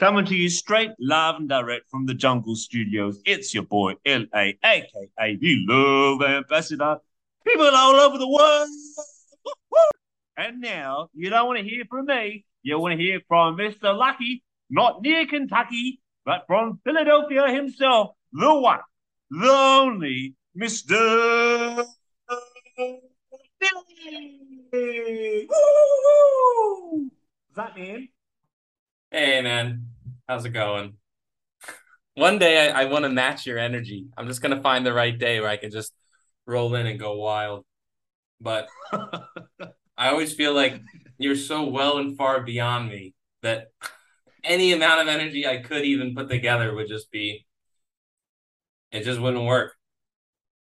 Coming to you straight live and direct from the Jungle Studios, it's your boy L.A., aka the Love Ambassador. People all over the world. And now, you don't want to hear from me. You want to hear from Mr. Lucky, not near Kentucky, but from Philadelphia himself, the one, the only Mr. Woo! Is that man? Hey man, how's it going? One day I, I want to match your energy. I'm just gonna find the right day where I can just roll in and go wild. But I always feel like you're so well and far beyond me that any amount of energy I could even put together would just be it just wouldn't work.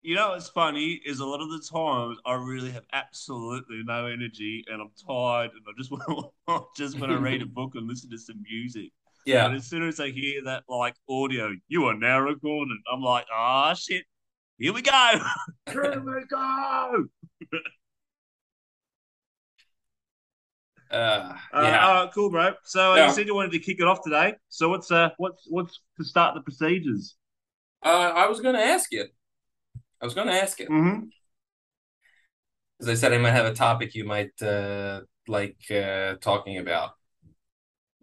You know what's funny is a lot of the times I really have absolutely no energy and I'm tired and I just want to just want to read a book and listen to some music. Yeah. But as soon as I hear that like audio, you are now recording, I'm like, ah shit, here we go. here we go. Uh, Uh, yeah. Right, cool, bro. So uh, Yeah. you said you wanted to kick it off today. So what's uh what's what's to start the procedures? Uh, I was gonna ask you. I was gonna ask you. Mm-hmm. As I said, I might have a topic you might uh like uh talking about.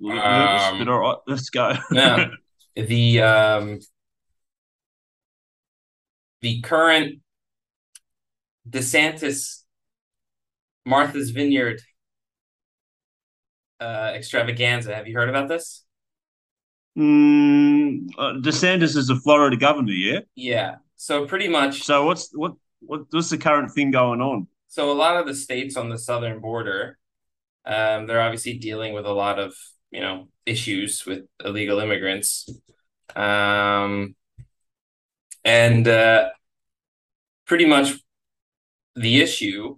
Um, all right, let's go. Yeah. the um the current DeSantis Martha's Vineyard uh extravaganza. Have you heard about this? Mm, uh, DeSantis is the Florida governor, yeah. Yeah. So pretty much So what's what what what's the current thing going on? so a lot of the states on the southern border um they're obviously dealing with a lot of, you know, issues with illegal immigrants. Um and uh pretty much the issue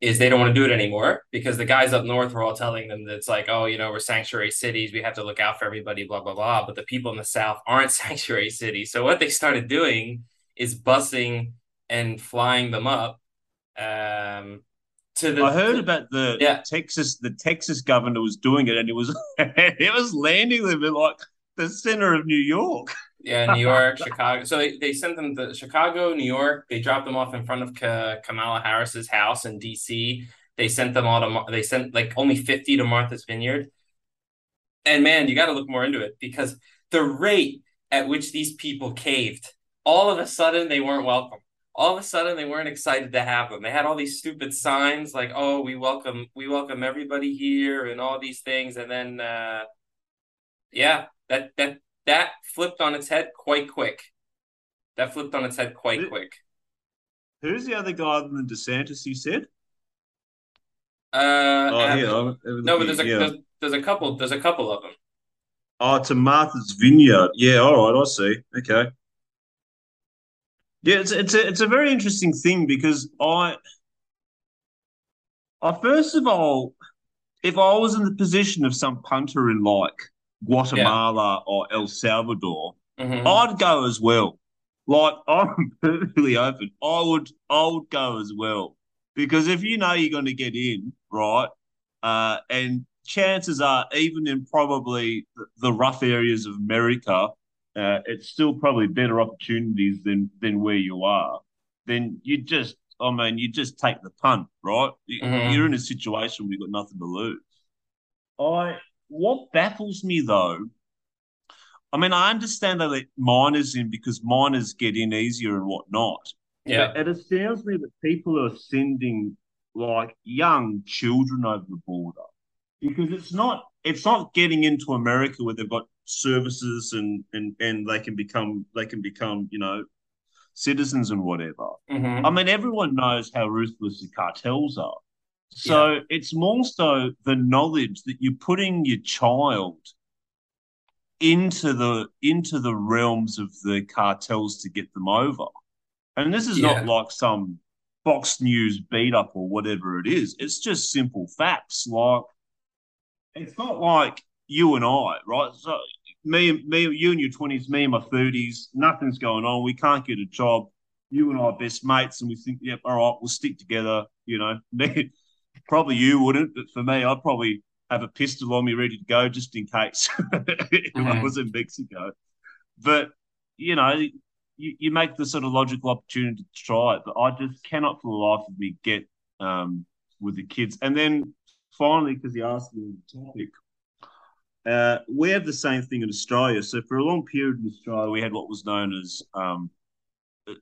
is they don't want to do it anymore because the guys up north were all telling them that it's like, oh, you know, we're sanctuary cities, we have to look out for everybody, blah blah blah. But the people in the south aren't sanctuary cities. So what they started doing is busing and flying them up um, to the. I heard about the Yeah. Texas the Texas governor was doing it, and it was it was landing them in like the center of New York. Yeah, New York, Chicago. So they, they sent them to Chicago, New York. They dropped them off in front of Ka- Kamala Harris's house in D.C. They sent them all to. Mar- They sent like only fifty to Martha's Vineyard. And man, you got to look more into it because the rate at which these people caved, all of a sudden they weren't welcome. All of a sudden they weren't excited to have them. They had all these stupid signs like, "Oh, we welcome, we welcome everybody here," and all these things. And then, uh, yeah, that that that flipped on its head quite quick. That flipped on its head quite It- quick. Who's the other guy than DeSantis? You said. Uh, Oh Abbott. yeah, no, but there's a yeah. there's, there's a couple there's a couple of them. Oh, to Martha's Vineyard. Yeah, all right, I see. Okay. Yeah, it's it's a it's a very interesting thing because I, I first of all, if I was in the position of some punter in like Guatemala or El Salvador, Mhm. I'd go as well. Like I'm perfectly open. I would I would go as well because if you know you're going to get in, right, uh, and chances are even in probably the rough areas of America, uh, it's still probably better opportunities than than where you are. Then you just, I mean, you just take the punt, right? Mhm. You're in a situation where you've got nothing to lose. I what baffles me though I mean, I understand they let minors in because minors get in easier and whatnot. Yeah. But it astounds me that people are sending like young children over the border because it's not it's not getting into America where they've got services and and and they can become they can become you know citizens and whatever. Mhm. I mean, everyone knows how ruthless the cartels are. So it's more so the knowledge that you're putting your child into the into the realms of the cartels to get them over. And this is Yeah. not like some Fox News beat up or whatever it is. It's just simple facts. Like it's not like you and I, right? So me, me, you in your twenties, me in my thirties, nothing's going on. We can't get a job. You and I are best mates, and we think, yep, all right, we'll stick together. You know, probably you wouldn't, but for me, I'd probably have a pistol on me ready to go just in case if I was in Mexico. But you know, you, you make the sort of logical opportunity to try it, but I just cannot for the life of me get um, with the kids. And then finally, because he asked me the topic, uh, we have the same thing in Australia. So for a long period in Australia, we had what was known as um,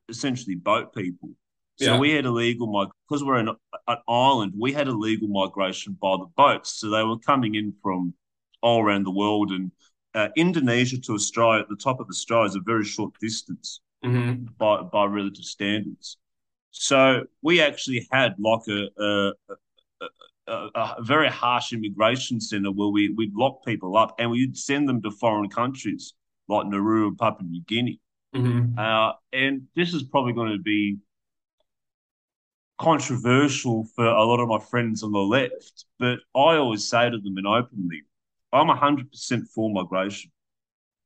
essentially boat people. So Yeah. we had illegal mig because we're an, an island. We had illegal migration by the boats. So they were coming in from all around the world, and uh, Indonesia to Australia at the top of Australia is a very short distance Mhm. by by relative standards. So we actually had like a a, a, a, a very harsh immigration center where we we'd lock people up and we'd send them to foreign countries like Nauru and Papua New Guinea. Mhm. Uh, and this is probably going to be controversial for a lot of my friends on the left, but I always say to them and openly, I'm 100% for migration.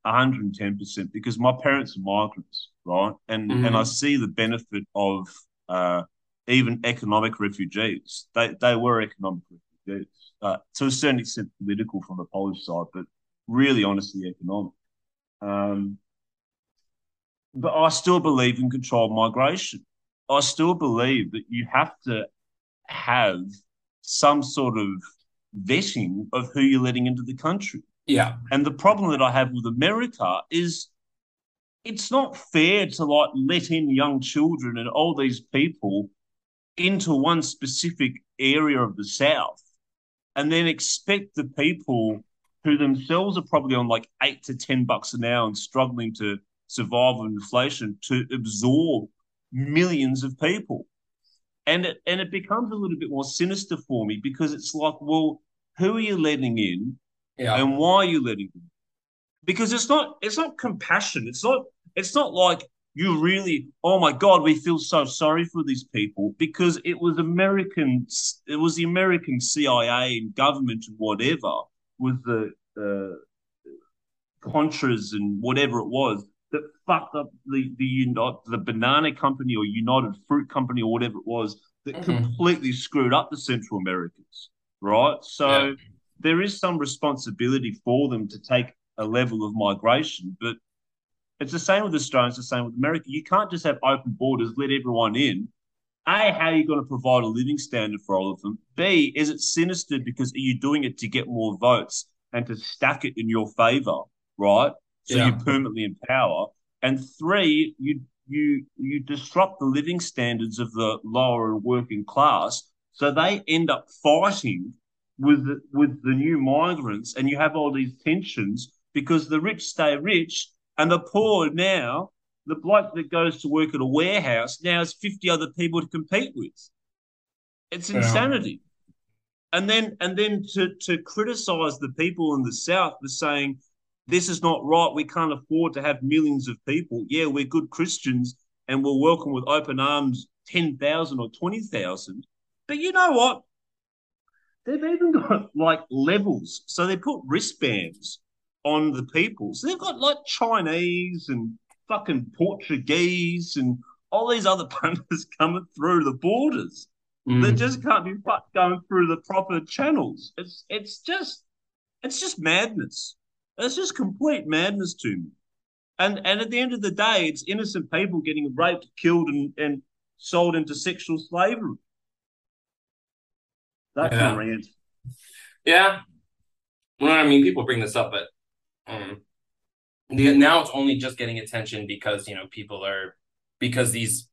110% because my parents are migrants, right? And Mhm. and I see the benefit of uh, even economic refugees. They they were economic refugees uh, to a certain extent political from the Polish side, but really honestly economic. Um, but I still believe in controlled migration. I still believe that you have to have some sort of vetting of who you're letting into the country. Yeah. And the problem that I have with America is it's not fair to like let in young children and all these people into one specific area of the South and then expect the people who themselves are probably on like eight to 10 bucks an hour and struggling to survive with inflation to absorb millions of people. And it, and it becomes a little bit more sinister for me because it's like, well, who are you letting in? Yeah. and why are you letting them? Because it's not it's not compassion. It's not it's not like you really oh my god we feel so sorry for these people because it was American it was the American CIA and government and whatever with the uh, Contras and whatever it was that fucked up the the Uni- the banana company or United Fruit Company or whatever it was that Mhm. completely screwed up the Central Americans, right? So Yeah. there is some responsibility for them to take a level of migration, but it's the same with Australia, it's the same with America. You can't just have open borders, let everyone in. A, how are you going to provide a living standard for all of them? B, is it sinister because are you doing it to get more votes and to stack it in your favor, right? So Yeah. you're permanently in power. And three, you you you disrupt the living standards of the lower and working class, so they end up fighting with the, with the new migrants, and you have all these tensions because the rich stay rich and the poor now. The bloke that goes to work at a warehouse now has fifty other people to compete with. It's Yeah. insanity. And then and then to to criticize the people in the south for saying this is not right. We can't afford to have millions of people. Yeah, we're good Christians and we'll welcome with open arms 10,000 or 20,000. But you know what? They've even got like levels. So they put wristbands on the people. So they've got like Chinese and fucking Portuguese and all these other punters coming through the borders. Mm. They just can't be fucked going through the proper channels. It's it's just it's just madness. It's just complete madness to me. And and at the end of the day, it's innocent people getting raped, killed, and, and sold into sexual slavery. That's Yeah. a rant. Yeah. Well, I mean, people bring this up, but um, the, now it's only just getting attention because you know people are because these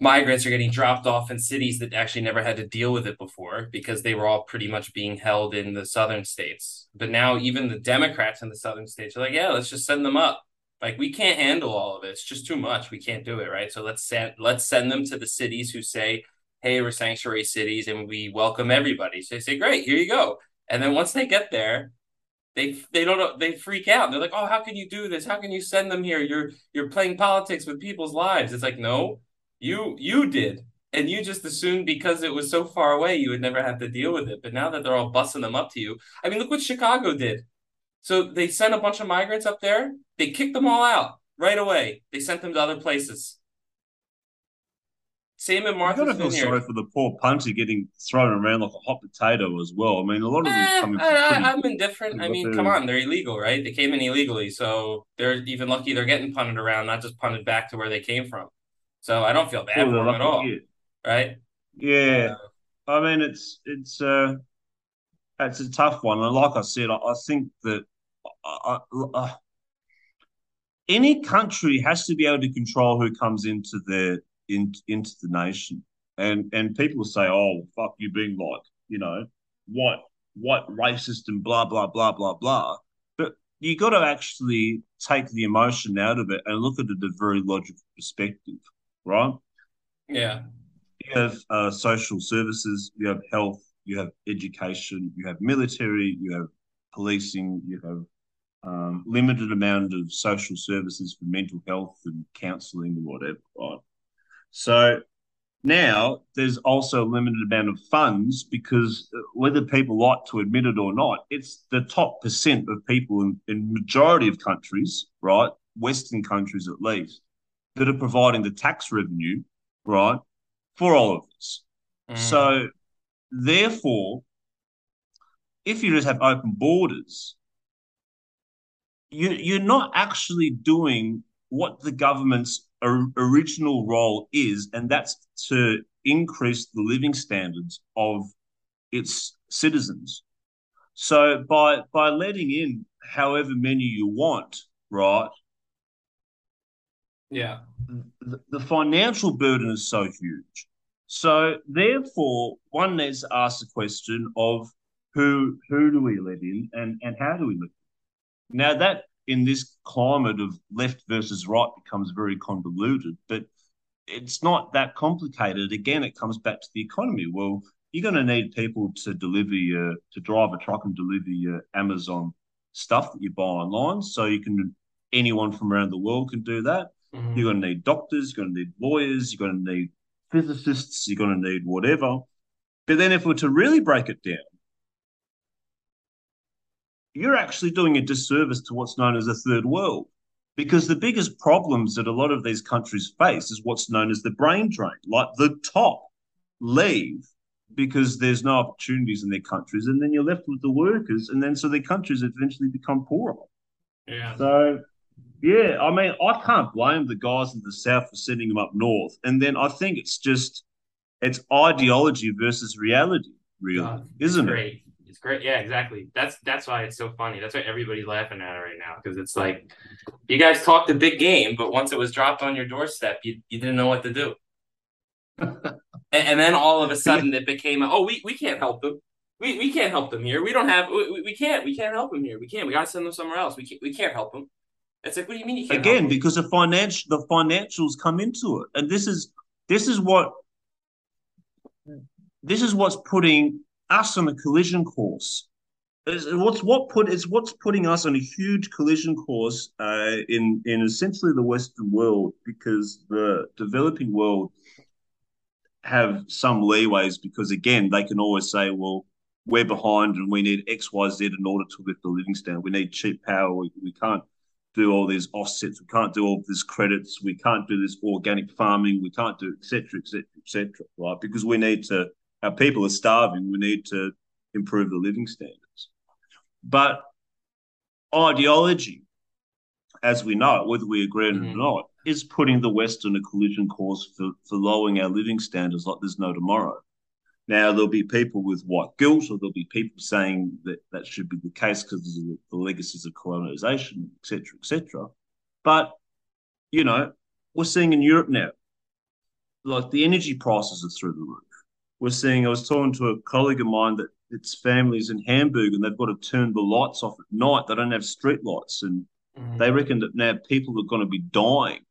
migrants are getting dropped off in cities that actually never had to deal with it before because they were all pretty much being held in the southern states. But now even the Democrats in the southern states are like, yeah, let's just send them up. Like we can't handle all of it. It's just too much. We can't do it, right? So let's send let's send them to the cities who say, "Hey, we're sanctuary cities and we welcome everybody." So they say, "Great, here you go." And then once they get there, they they don't they freak out. They're like, oh, how can you do this? How can you send them here? You're you're playing politics with people's lives. It's like, no, you you did. And you just assumed because it was so far away, you would never have to deal with it. But now that they're all busting them up to you, I mean, look what Chicago did. So they sent a bunch of migrants up there. They kicked them all out right away. They sent them to other places. Same in Martha's You've got to feel sorry for the poor punter getting thrown around like a hot potato as well. I mean, a lot of them Eh, come in I, I'm indifferent. I mean, come on, they're illegal, right? They came in illegally, so they're even lucky they're getting punted around, not just punted back to where they came from. So I don't feel bad Well, for them at all, right? Yeah, I mean it's it's uh it's a tough one, and like I said, I, I think that I, I, uh, any country has to be able to control who comes into their in, into the nation, and and people say, "Oh, fuck you," being like, you know, what what racist and blah blah blah blah blah, but you got to actually take the emotion out of it and look at it at a very logical perspective, right? Yeah. you have uh, social services, you have health, you have education, you have military, you have policing, you have um, limited amount of social services for mental health and counselling and whatever. Right. So now there's also a limited amount of funds because uh, whether people like to admit it or not, it's the top percent of people in, in majority of countries, right, Western countries at least, that are providing the tax revenue, right, for all of this. Mhm. So, therefore, if you just have open borders, you, you're not actually doing what the government's original role is, and that's to increase the living standards of its citizens. So, by by letting in however many you want, right, yeah. the, the financial burden is so huge. So therefore, one needs to ask the question of who who do we let in and, and how do we let in? Now that in this climate of left versus right becomes very convoluted, but it's not that complicated. Again, it comes back to the economy. Well, you're going to need people to deliver your to drive a truck and deliver your Amazon stuff that you buy online. So you can anyone from around the world can do that. Mhm. You're going to need doctors, you're going to need lawyers, you're going to need physicists, you're going to need whatever. But then, if we're to really break it down, you're actually doing a disservice to what's known as the third world. Because the biggest problems that a lot of these countries face is what's known as the brain drain. Like the top leave because there's no opportunities in their countries, and then you're left with the workers, and then so their countries eventually become poorer. Yeah. So, yeah, I mean, I can't blame the guys in the south for sending them up north. And then I think it's just it's ideology versus reality, really, God, isn't it? Great. It's great. Yeah, exactly. That's that's why it's so funny. That's why everybody's laughing at it right now because it's like you guys talked a big game, but once it was dropped on your doorstep, you you didn't know what to do. and, and then all of a sudden it became, oh, we, we can't help them. We, we can't help them here. We don't have. We, we can't. We can't help them here. We can't. We gotta send them somewhere else. We can't. We can't help them. It's like, what do you mean you can't? help Again, because the financial the financials come into it, and this is this is what this is what's putting us on a collision course. It's what's what put is what's putting us on a huge collision course uh, in in essentially the Western world because the developing world have some leeways because again they can always say well we're behind and we need X Y Z in order to lift the living standard. We need cheap power. We, we can't do all these offsets. We can't do all these credits. We can't do this organic farming. We can't do et cetera, et cetera, et cetera, right? Because we need to, our people are starving. We need to improve the living standards. But ideology, as we know, whether we agree on it Mhm. or not, is putting the West on a collision course for, for lowering our living standards like there's no tomorrow. Now, there'll be people with white guilt, or there'll be people saying that that should be the case because of the, the legacies of colonization, et cetera, et cetera. But, you know, we're seeing in Europe now, like the energy prices are through the roof. We're seeing, I was talking to a colleague of mine that its families in Hamburg and they've got to turn the lights off at night. They don't have street lights. And Mhm. they reckon that now people are going to be dying,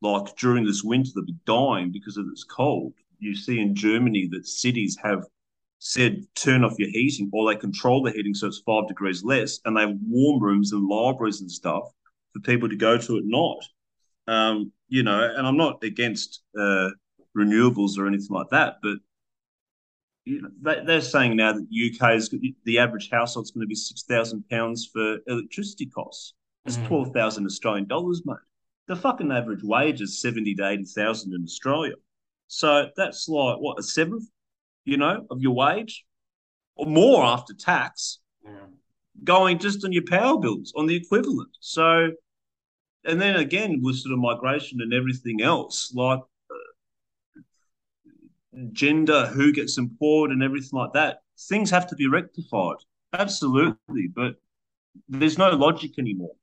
like during this winter, they'll be dying because of it's cold. You see in Germany that cities have said turn off your heating or they control the heating so it's five degrees less and they have warm rooms and libraries and stuff for people to go to at night. Um, you know, and I'm not against uh, renewables or anything like that, but you know, they, they're saying now that UK is the average household's going to be six thousand pounds for electricity costs. That's mm. twelve thousand Australian dollars, mate. The fucking average wage is seventy to eighty thousand in Australia. So that's like what a seventh, you know, of your wage, or more after tax, yeah. going just on your power bills on the equivalent. So, and then again with sort of migration and everything else, like gender, who gets employed, and everything like that, things have to be rectified. Absolutely, but there's no logic anymore.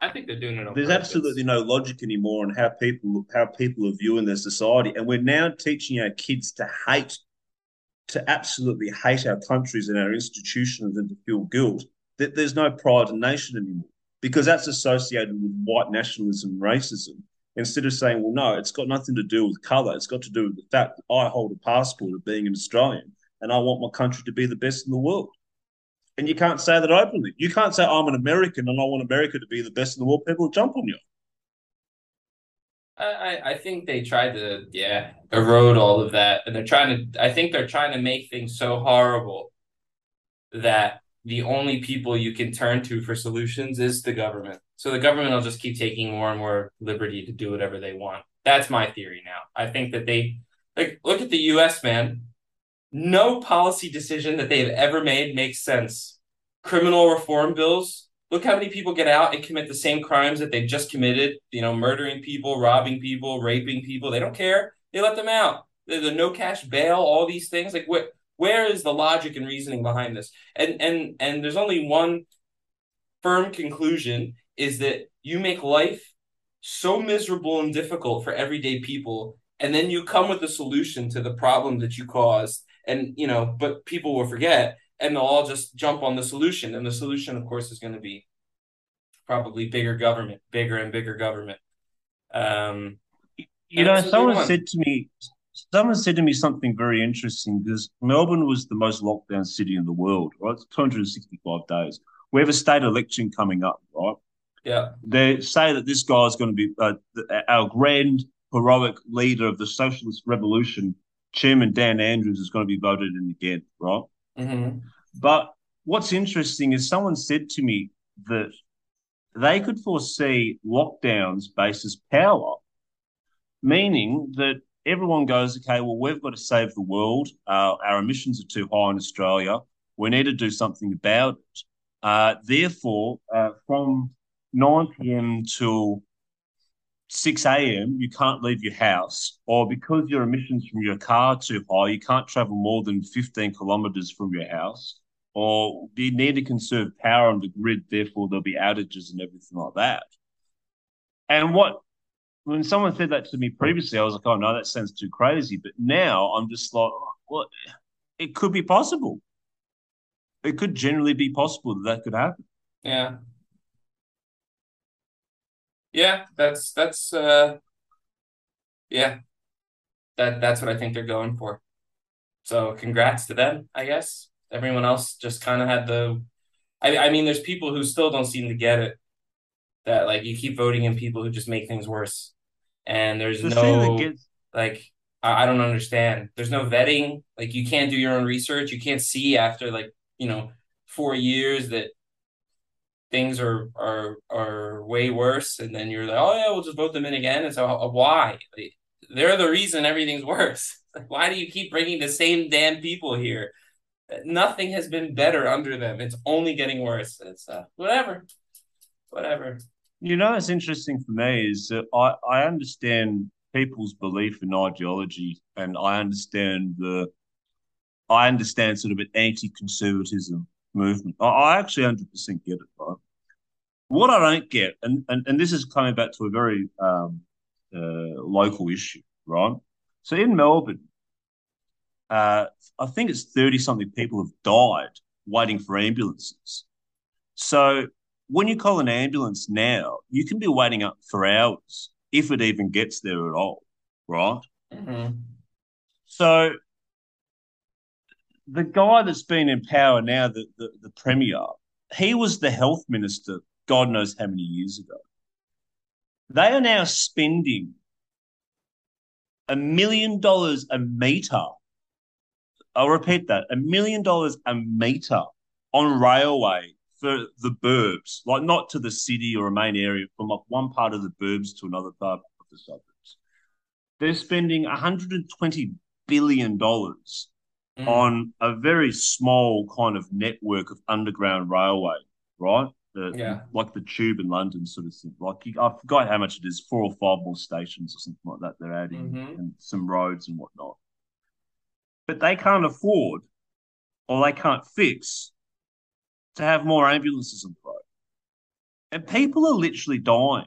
I think they're doing it. There's purpose. absolutely no logic anymore on how people how people are viewing their society, and we're now teaching our kids to hate, to absolutely hate our countries and our institutions, and to feel guilt. That there's no pride in nation anymore because that's associated with white nationalism, and racism. Instead of saying, well, no, it's got nothing to do with color. It's got to do with the fact that I hold a passport of being an Australian and I want my country to be the best in the world and you can't say that openly. You can't say I'm an American and I want America to be the best in the world. People will jump on you. I, I think they tried to yeah erode all of that, and they're trying to. I think they're trying to make things so horrible that the only people you can turn to for solutions is the government. So the government will just keep taking more and more liberty to do whatever they want. That's my theory now. I think that they like look at the U.S. man no policy decision that they have ever made makes sense. Criminal reform bills. Look how many people get out and commit the same crimes that they've just committed. You know, murdering people, robbing people, raping people. They don't care. They let them out. The, the no cash bail, all these things. Like, where where is the logic and reasoning behind this? And and and there's only one firm conclusion: is that you make life so miserable and difficult for everyday people, and then you come with a solution to the problem that you caused and you know but people will forget and they'll all just jump on the solution. And the solution of course is going to be probably bigger government bigger and bigger government. Um you know someone said to me someone said to me something very interesting because melbourne was the most locked down city in the world right it's 265 days we have a state election coming up right yeah they say that this guy is going to be uh, our grand heroic leader of the socialist revolution Chairman Dan Andrews is going to be voted in again, right? Mm-hmm. But what's interesting is someone said to me that they could foresee lockdowns based basis power, meaning that everyone goes, okay, well, we've got to save the world. Uh, our emissions are too high in Australia. We need to do something about it. Uh, therefore, uh, from 9 p.m. till 6 a.m., you can't leave your house, or because your emissions from your car are too high, you can't travel more than 15 kilometers from your house, or you need to conserve power on the grid, therefore there'll be outages and everything like that. And what when someone said that to me previously, I was like, oh no, that sounds too crazy. But now I'm just like, well, it could be possible. It could generally be possible that that could happen. Yeah, yeah, that's that's uh yeah. That that's what I think they're going for. So congrats to them, I guess. Everyone else just kind of had the I I mean there's people who still don't seem to get it. That like you keep voting in people who just make things worse. And there's the no gets... like I, I don't understand. There's no vetting. Like you can't do your own research. You can't see after like, you know, four years that things are are are way worse, and then you're like, oh yeah, we'll just vote them in again. And so uh, why? They're the reason everything's worse. Like, why do you keep bringing the same damn people here? Nothing has been better under them. It's only getting worse. It's uh, whatever, whatever. You know, what's interesting for me is that I I understand people's belief in ideology, and I understand the I understand sort of an anti-conservatism movement. I, I actually hundred percent get it, right? What I don't get, and, and, and this is coming back to a very um, uh, local issue, right? So in Melbourne, uh, I think it's 30 something people have died waiting for ambulances. So when you call an ambulance now, you can be waiting up for hours if it even gets there at all, right? mm-hmm. So the guy that's been in power now, the, the, the premier, he was the health minister, God knows how many years ago. They are now spending a million dollars a meter. I'll repeat that a million dollars a meter on railway for the burbs, like not to the city or a main area, from like one part of the burbs to another part of the suburbs. They're spending 120 billion dollars mm. on a very small kind of network of underground railway, right? The, yeah. like the tube in London, sort of thing. Like you, I forgot how much it is, four or five more stations or something like that. They're adding mm-hmm. and some roads and whatnot. But they can't afford, or they can't fix, to have more ambulances on the road. And people are literally dying.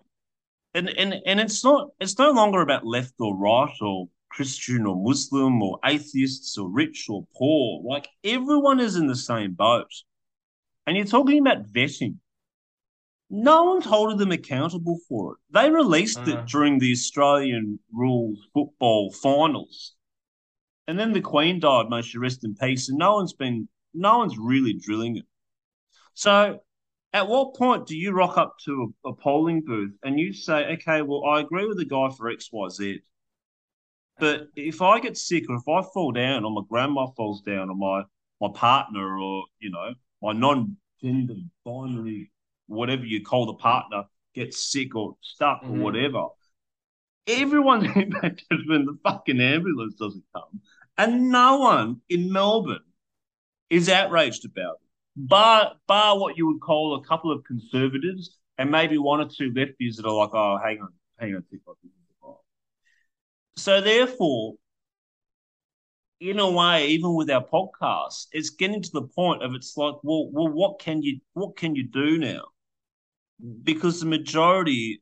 And and and it's not it's no longer about left or right or Christian or Muslim or atheists or rich or poor. Like everyone is in the same boat. And you're talking about vetting. No one's holding them accountable for it. They released uh-huh. it during the Australian rules football finals. And then the Queen died, may she rest in peace, and no one's been no one's really drilling it. So at what point do you rock up to a, a polling booth and you say, okay, well, I agree with the guy for XYZ. But if I get sick or if I fall down or my grandma falls down or my my partner or you know my non-gender binary whatever you call the partner gets sick or stuck mm-hmm. or whatever, everyone's impacted when the fucking ambulance doesn't come, and no one in Melbourne is outraged about it. Bar bar what you would call a couple of conservatives and maybe one or two lefties that are like, oh, hang on, hang on, tick so therefore, in a way, even with our podcast, it's getting to the point of it's like, well, well, what can you what can you do now? Because the majority,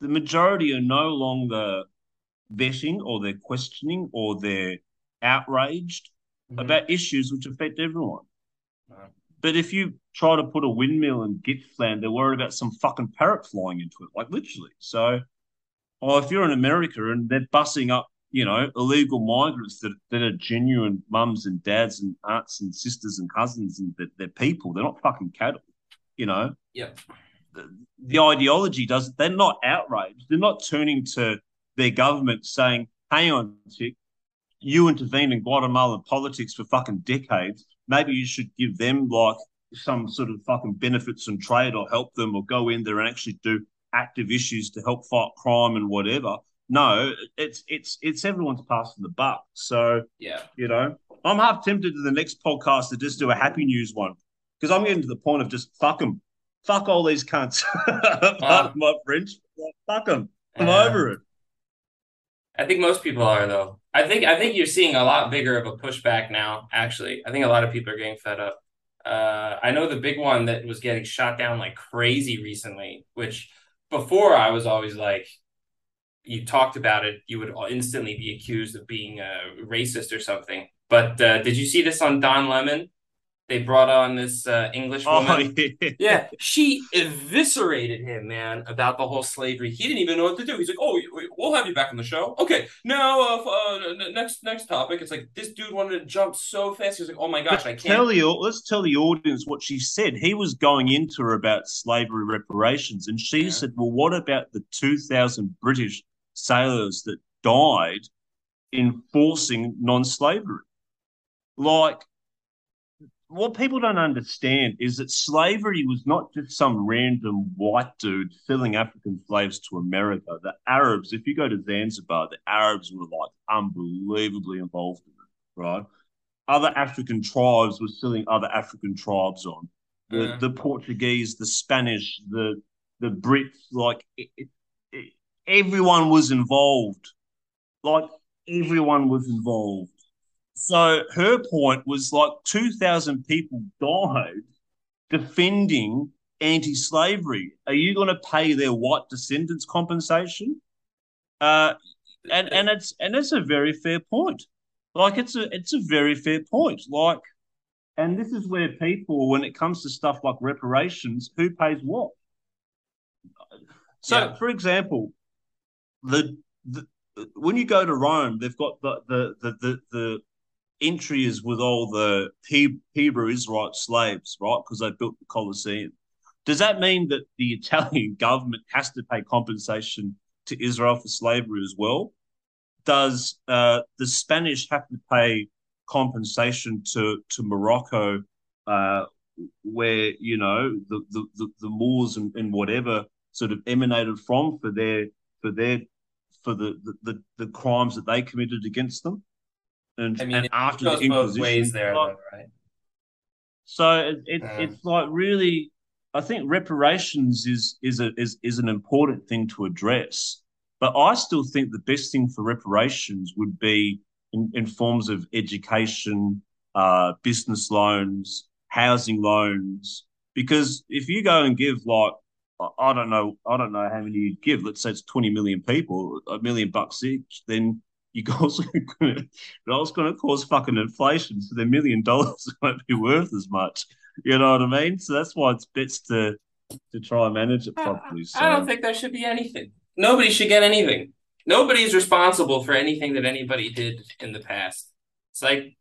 the majority are no longer vetting or they're questioning or they're outraged mm-hmm. about issues which affect everyone. But if you try to put a windmill in Gippsland, they're worried about some fucking parrot flying into it, like literally. So Oh, if you're in America and they're bussing up, you know, illegal migrants that, that are genuine mums and dads and aunts and sisters and cousins and they're, they're people, they're not fucking cattle, you know? Yeah. The, the ideology does they're not outraged. They're not turning to their government saying, hang on, chick, you intervened in Guatemalan politics for fucking decades. Maybe you should give them like some sort of fucking benefits and trade or help them or go in there and actually do active issues to help fight crime and whatever. No, it's it's it's everyone's passing the buck. So yeah, you know, I'm half tempted to the next podcast to just do a happy news one because I'm getting to the point of just fuck them, fuck all these cunts. uh, my French, fuck them. I'm uh, over it. I think most people are though. I think I think you're seeing a lot bigger of a pushback now. Actually, I think a lot of people are getting fed up. Uh, I know the big one that was getting shot down like crazy recently, which before I was always like, you talked about it, you would instantly be accused of being a racist or something. But uh, did you see this on Don Lemon? they brought on this uh, English oh, woman. Oh, yeah. yeah. she eviscerated him, man, about the whole slavery. He didn't even know what to do. He's like, "Oh, we'll have you back on the show." Okay, now uh, uh, next next topic. It's like this dude wanted to jump so fast. He was like, "Oh my gosh, I can't." Tell the let's tell the audience what she said. He was going into her about slavery reparations, and she yeah. said, "Well, what about the two thousand British sailors that died enforcing non-slavery?" Like what people don't understand is that slavery was not just some random white dude selling African slaves to America. The Arabs, if you go to Zanzibar, the Arabs were like unbelievably involved in it, right? Other African tribes were selling other African tribes on. The, yeah. the Portuguese, the Spanish, the the Brits, like it, it, it, everyone was involved. Like everyone was involved. So her point was like 2,000 people died defending anti slavery. Are you going to pay their white descendants compensation? Uh, and and it's and it's a very fair point. Like it's a it's a very fair point. Like, and this is where people, when it comes to stuff like reparations, who pays what? So, yeah. for example, the, the when you go to Rome, they've got the the the the, the entry is with all the Hebrew Israelite slaves, right? Because they built the Colosseum. Does that mean that the Italian government has to pay compensation to Israel for slavery as well? Does uh, the Spanish have to pay compensation to to Morocco, uh, where you know the the, the, the Moors and, and whatever sort of emanated from for their for their for the the, the, crimes that they committed against them? And, I mean, and after the Inquisition, ways there, like, though, right? So it, it uh, it's like really I think reparations is is a, is is an important thing to address, but I still think the best thing for reparations would be in, in forms of education, uh, business loans, housing loans. Because if you go and give like I don't know, I don't know how many you give. Let's say it's twenty million people, a million bucks each. Then you also going to cause fucking inflation, so the million dollars won't be worth as much. You know what I mean? So that's why it's best to to try and manage it properly. So. I don't think there should be anything. Nobody should get anything. Nobody's responsible for anything that anybody did in the past. It's like,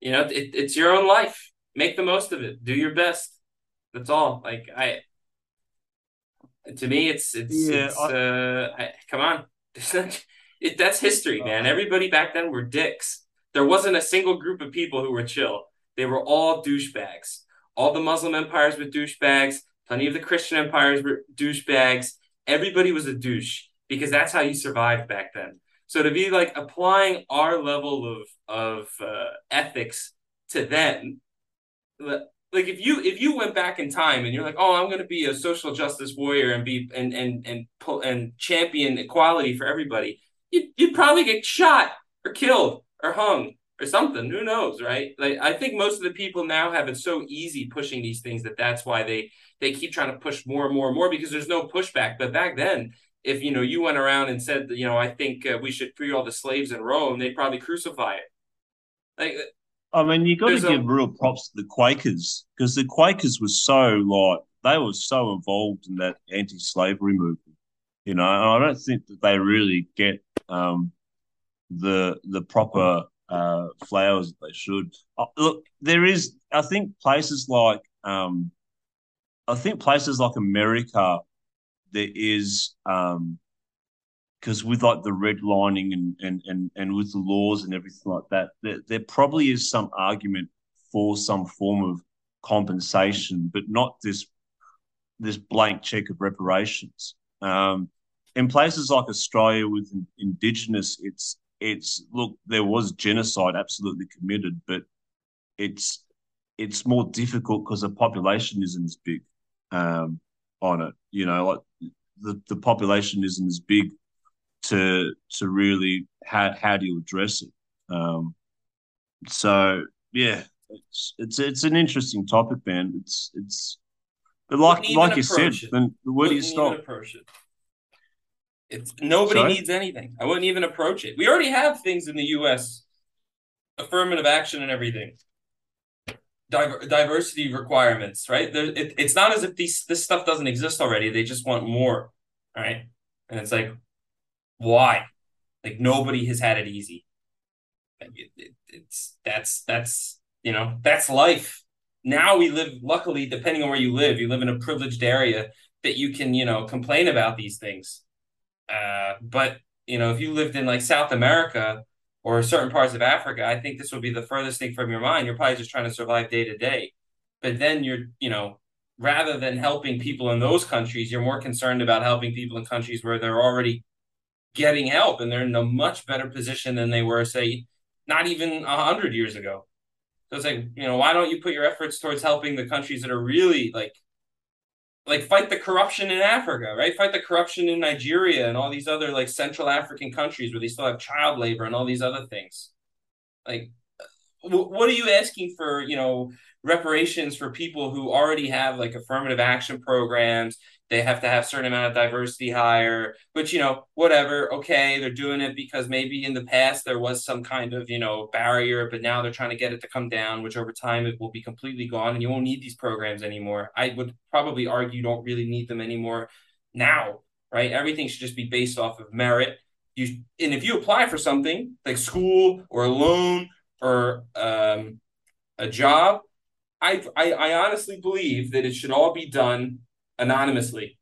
you know, it, it's your own life. Make the most of it. Do your best. That's all. Like I, to me, it's it's, yeah, it's I, uh, I, come on. it, that's history, man. Uh, Everybody back then were dicks. There wasn't a single group of people who were chill. They were all douchebags. All the Muslim empires were douchebags. Plenty of the Christian empires were douchebags. Everybody was a douche because that's how you survived back then. So to be like applying our level of of uh, ethics to them, like if you if you went back in time and you're like, oh, I'm going to be a social justice warrior and be and and and and champion equality for everybody, you'd, you'd probably get shot or killed or hung or something. Who knows, right? Like I think most of the people now have it so easy pushing these things that that's why they they keep trying to push more and more and more because there's no pushback. But back then, if you know you went around and said, you know, I think uh, we should free all the slaves in Rome, they'd probably crucify it. Like, I mean, you got to give a... real props to the Quakers because the Quakers were so like they were so involved in that anti-slavery movement. You know, and I don't think that they really get um, the the proper uh, flowers that they should. Uh, look, there is, I think, places like, um, I think places like America, there is, um, because with like the redlining and, and and and with the laws and everything like that, there, there probably is some argument for some form of compensation, but not this this blank check of reparations. Um, in places like Australia with Indigenous, it's it's look, there was genocide absolutely committed, but it's it's more difficult because the population isn't as big um, on it. You know, like the, the population isn't as big to to really how how do you address it? Um, so yeah, it's it's it's an interesting topic, man. It's it's but like like you said, it. then where do you stop? It's nobody Sorry? needs anything. I wouldn't even approach it. We already have things in the U.S. affirmative action and everything. Diver- diversity requirements, right? There, it, it's not as if these this stuff doesn't exist already. They just want more, right? And it's like, why? Like nobody has had it easy. It, it, it's that's that's you know that's life. Now we live. Luckily, depending on where you live, you live in a privileged area that you can you know complain about these things uh, but you know, if you lived in like South America or certain parts of Africa, I think this would be the furthest thing from your mind. You're probably just trying to survive day to day. But then you're, you know, rather than helping people in those countries, you're more concerned about helping people in countries where they're already getting help and they're in a much better position than they were, say, not even a hundred years ago. So it's like, you know, why don't you put your efforts towards helping the countries that are really like like fight the corruption in Africa, right? Fight the corruption in Nigeria and all these other like Central African countries where they still have child labor and all these other things. Like, what are you asking for? You know, reparations for people who already have like affirmative action programs they have to have certain amount of diversity hire but you know whatever okay they're doing it because maybe in the past there was some kind of you know barrier but now they're trying to get it to come down which over time it will be completely gone and you won't need these programs anymore. I would probably argue you don't really need them anymore now right? Everything should just be based off of merit. You and if you apply for something like school or a loan or um, a job, I, I I honestly believe that it should all be done anonymously.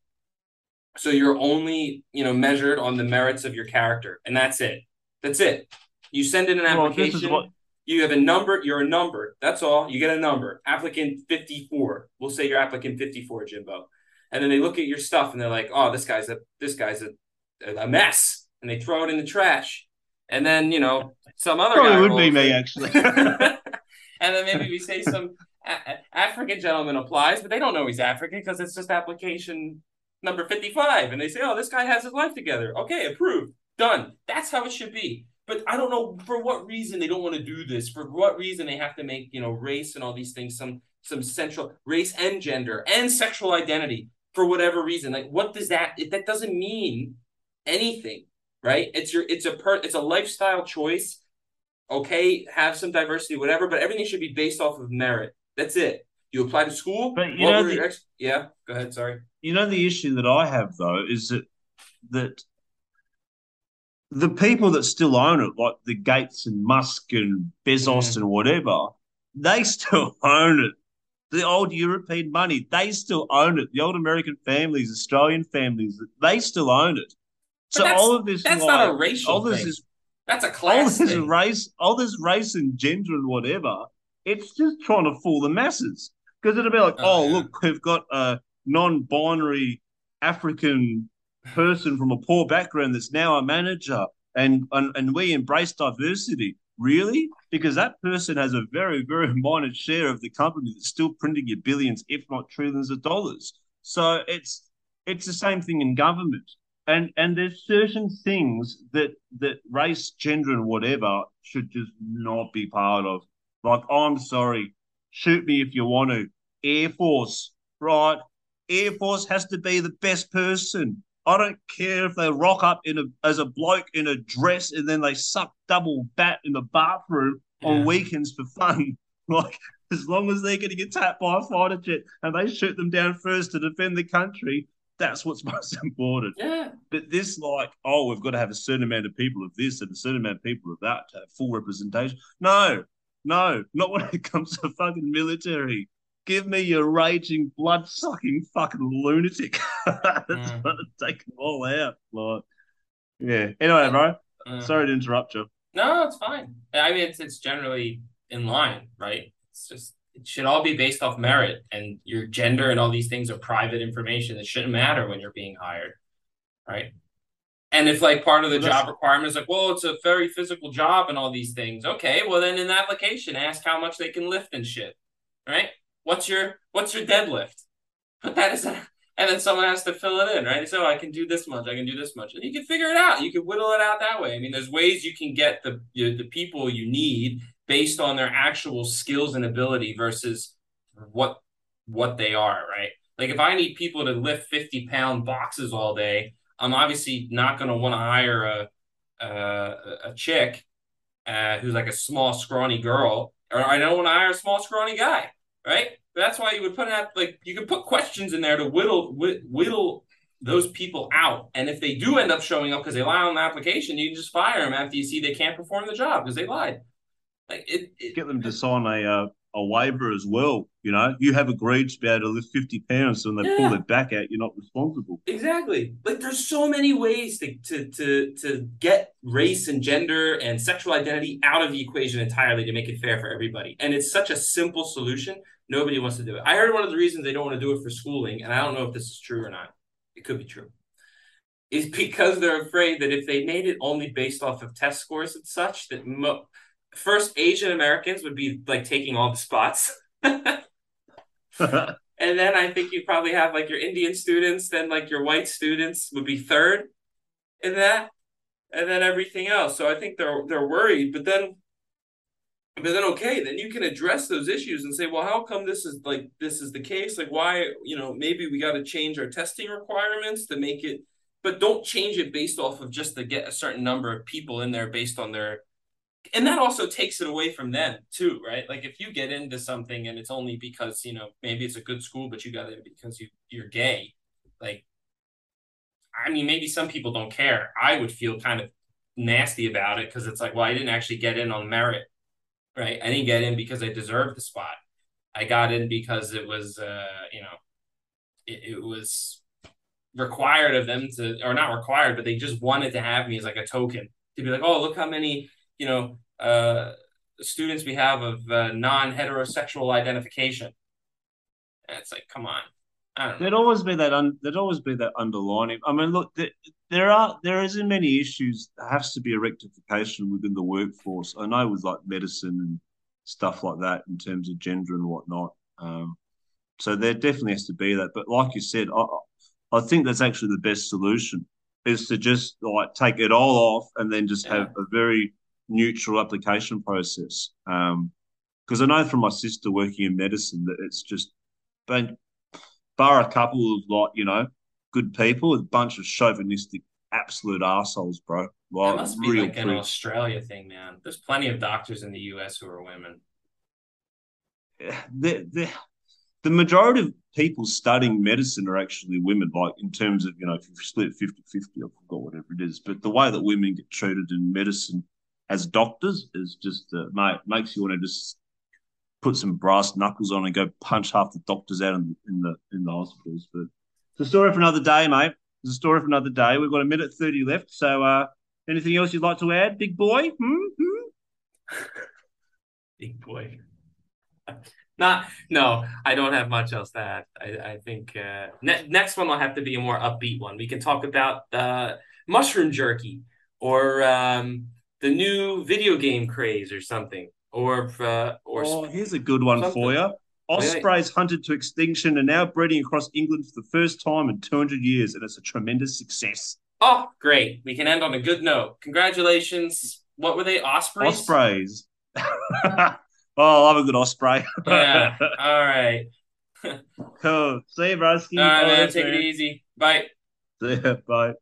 So you're only you know measured on the merits of your character, and that's it. That's it. You send in an Well, application. what- You have a number. You're a number. That's all. You get a number. Applicant fifty four. We'll say you're applicant fifty four, Jimbo. And then they look at your stuff and they're like, "Oh, this guy's a this guy's a a mess," and they throw it in the trash. And then you know some other Probably guy would be me actually. and then maybe we say some African gentleman applies, but they don't know he's African because it's just application number 55. And they say, oh, this guy has his life together. Okay, approved. Done. That's how it should be. But I don't know for what reason they don't want to do this. For what reason they have to make, you know, race and all these things some some central race and gender and sexual identity for whatever reason. Like what does that that doesn't mean anything, right? It's your it's a per it's a lifestyle choice okay, have some diversity, whatever, but everything should be based off of merit. That's it. You apply to school. But you know the- ex- yeah, go ahead. Sorry. you know the issue that I have though is that that the people that still own it, like the Gates and Musk and Bezos Mhm. and whatever, they still own it. The old European money, they still own it. The old American families, Australian families, they still own it. But So all of this, That's like, not a racial all this thing. is That's a all class this thing. race, all this race and gender and whatever, it's just trying to fool the masses. Because it'll be like, Oh, oh, yeah. look, we've got a non-binary African person from a poor background that's now a manager, and and, and we embrace diversity. Really? Because that person has a very, very minor share of the company that's still printing you billions, if not trillions of dollars. So it's it's the same thing in government and and there's certain things that that race, gender, and whatever should just not be part of. Like, I'm sorry, shoot me if you want to. Air Force, right? Air Force has to be the best person. I don't care if they rock up in a as a bloke in a dress and then they suck double bat in the bathroom on weekends for fun. Like, as long as they're getting attacked by a fighter jet and they shoot them down first to defend the country, that's what's most important. Yeah. But this, like, oh, we've got to have a certain amount of people of this and a certain amount of people of that to have full representation. No, no, not when it comes to fucking military. Give me your raging, blood sucking fucking lunatic. That's Mm. gonna take them all out. Like, yeah. Anyway, bro, Uh, sorry to interrupt you. No, it's fine. I mean, it's it's generally in line, right? It's just it should all be based off merit, and your gender and all these things are private information. It shouldn't matter when you're being hired, right? And if like part of the job requirement is like, well, it's a very physical job and all these things. Okay, well then in the application, ask how much they can lift and shit, right? What's your what's your deadlift? Put that as a, and then someone has to fill it in, right? So I can do this much, I can do this much, and you can figure it out. You can whittle it out that way. I mean, there's ways you can get the you, the people you need based on their actual skills and ability versus what what they are, right? Like if I need people to lift fifty pound boxes all day, I'm obviously not going to want to hire a a, a chick uh, who's like a small scrawny girl, or I don't want to hire a small scrawny guy, right? That's why you would put out like you could put questions in there to whittle whittle those people out, and if they do end up showing up because they lie on the application, you can just fire them after you see they can't perform the job because they lied. Like it, it Get them to sign a uh, a waiver as well. You know, you have agreed to be able to lift 50 pounds, and they Yeah. pull it back out, you're not responsible. Exactly. Like there's so many ways to, to to to get race and gender and sexual identity out of the equation entirely to make it fair for everybody. And it's such a simple solution. Nobody wants to do it. I heard one of the reasons they don't want to do it for schooling, and I don't know if this is true or not. It could be true. Is because they're afraid that if they made it only based off of test scores and such, that mo- first Asian Americans would be like taking all the spots. And then I think you probably have like your Indian students, then like your white students would be third in that, and then everything else. So I think they're they're worried, but then but then okay, then you can address those issues and say, well, how come this is like this is the case? Like why, you know, maybe we got to change our testing requirements to make it but don't change it based off of just to get a certain number of people in there based on their and that also takes it away from them too, right? Like if you get into something and it's only because you know maybe it's a good school, but you got it because you you're gay. Like, I mean, maybe some people don't care. I would feel kind of nasty about it because it's like, well, I didn't actually get in on merit. right? I didn't get in because I deserved the spot. I got in because it was, uh, you know, it, it was required of them to, or not required, but they just wanted to have me as like a token to be like, oh, look how many, you know, uh, students we have of uh, non-heterosexual identification. And it's like, come on. There'd always be that. Un- there'd always be that underlining. I mean, look, there, there are there isn't many issues. There has to be a rectification within the workforce. I know with like medicine and stuff like that in terms of gender and whatnot. Um, so there definitely has to be that. But like you said, I I think that's actually the best solution is to just like take it all off and then just have a very neutral application process. Um, because I know from my sister working in medicine that it's just been bar a couple of like you know good people, a bunch of chauvinistic absolute assholes, bro. It Like must be like an. Australia thing, man. There's plenty of doctors in the US who are women. The, the, the majority of people studying medicine are actually women, like in terms of, you know, if you split 50 50, I forgot whatever it is. But the way that women get treated in medicine as doctors is just, uh, mate, makes you want to just put some brass knuckles on and go punch half the doctors out in, in the in the hospitals. But it's a story for another day, mate. It's a story for another day. We've got a minute 30 left. So, uh, anything else you'd like to add, big boy? Hmm? Hmm? Big boy. Not no, I don't have much else to add. I, I think uh, ne- next one will have to be a more upbeat one. We can talk about uh, mushroom jerky or um, the new video game craze or something, or uh, or Oh, here's a good one something. for you. Ospreys hunted to extinction are now breeding across England for the first time in 200 years, and it's a tremendous success. oh great. We can end on a good note. Congratulations. What were they? Ospreys. Ospreys. oh, I love a good osprey. Yeah. All right. cool. See you, broski. All right, man. Take it easy. Bye. See ya. Bye.